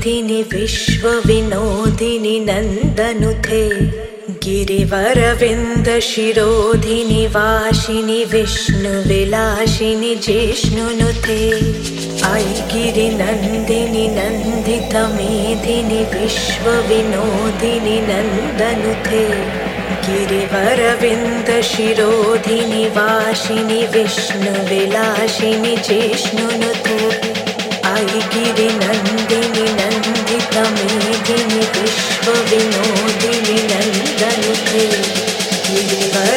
नन्दितमेधिनि विश्वविनोदिनि नन्दनुथे गिरिवरविन्दशिरोधिनि वाशिनि विष्णुविलाशिनि जिष्णुनुथे आई गिरिनन्दिनि नन्दितमेधिनि विश्वविनोदिनि नन्दनुथे गिरिवरविन्दशिरोधिनि वाशिनि विष्णुविलाशिनि जिष्णुनुते आई गिरिनन्दिनि नन्दितमेधिनि विश्वविनोदिनि नन्दनुते गिरिवरविन्दशिरोधिनि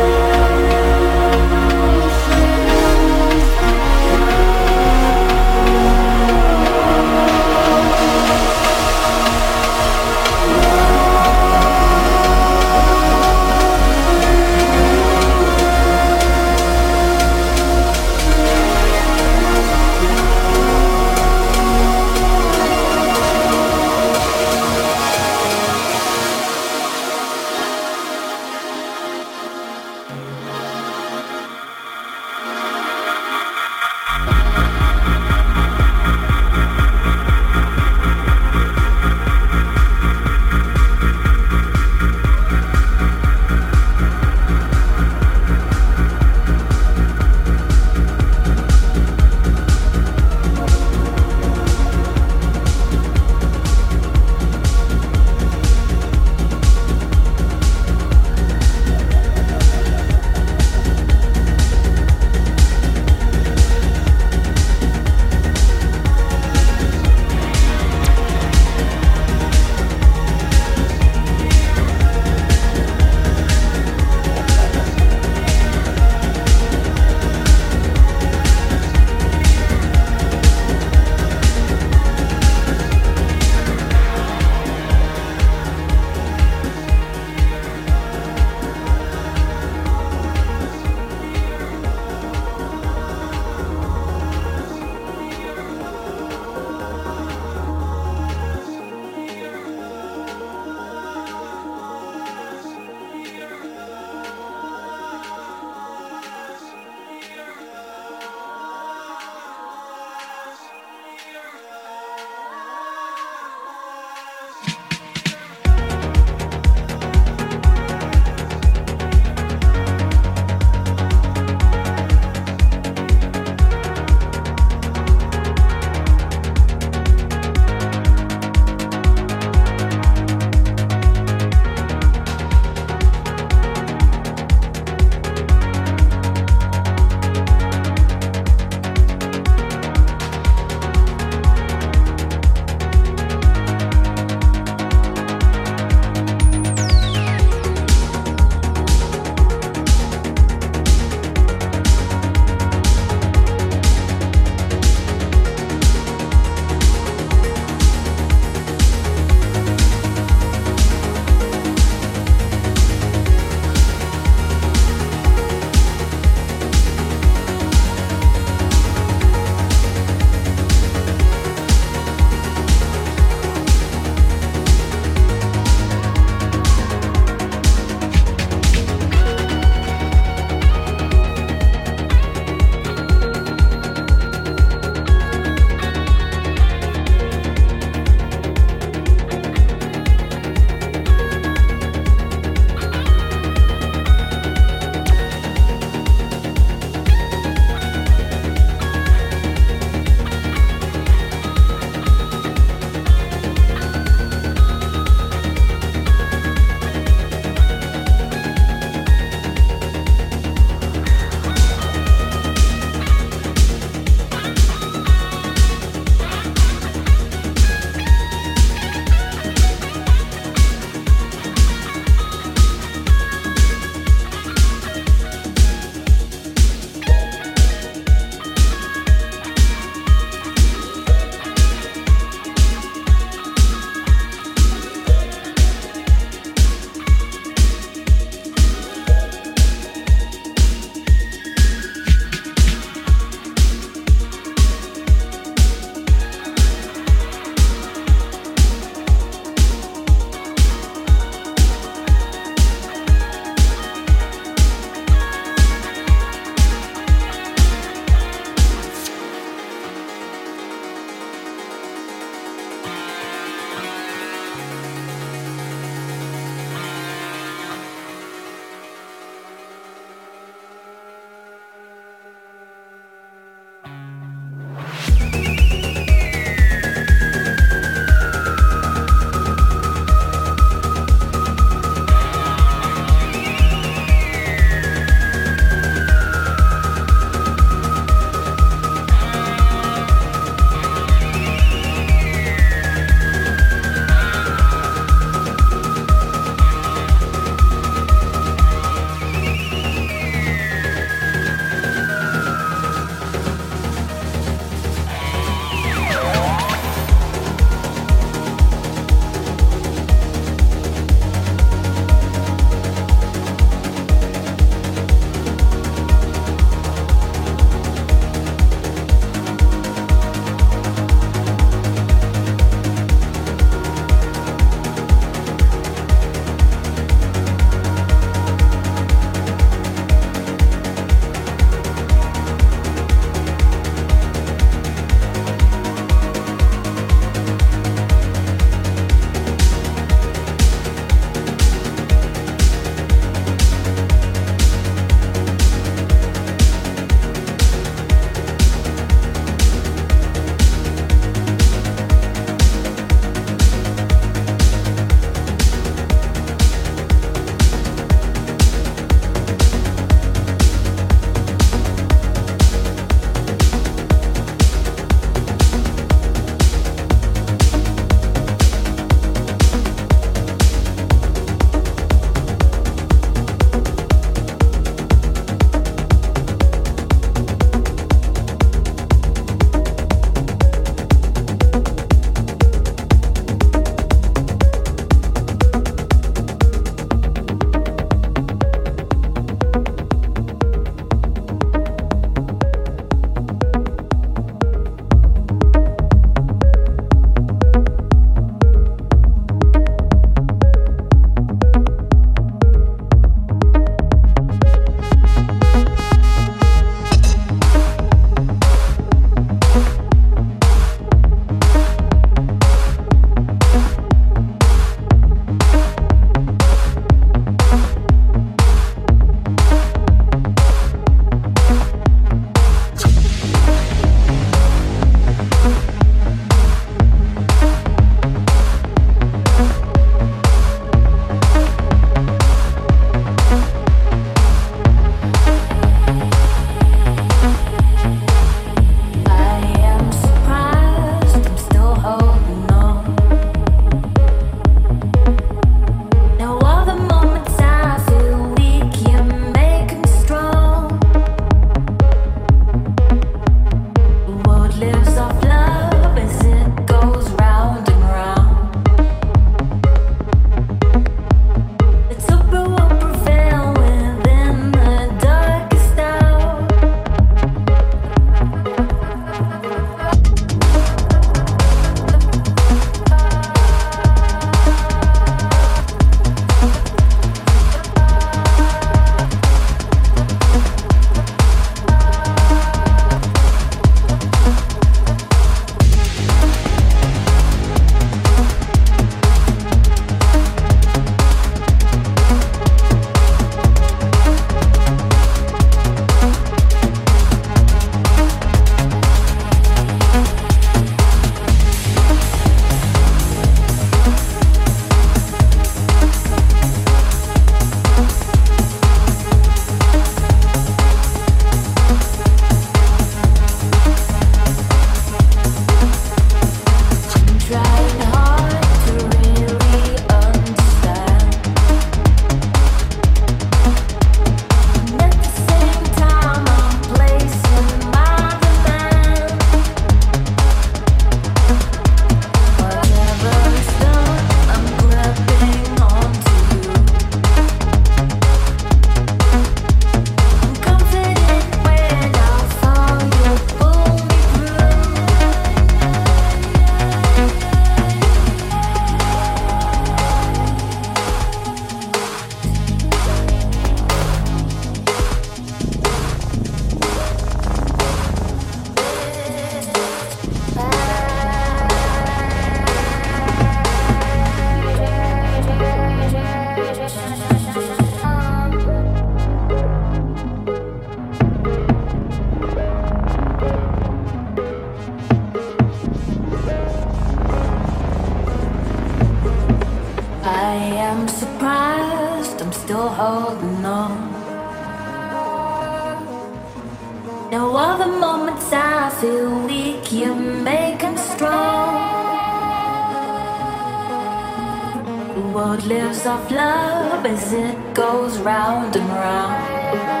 The world lives off love as it goes round and round.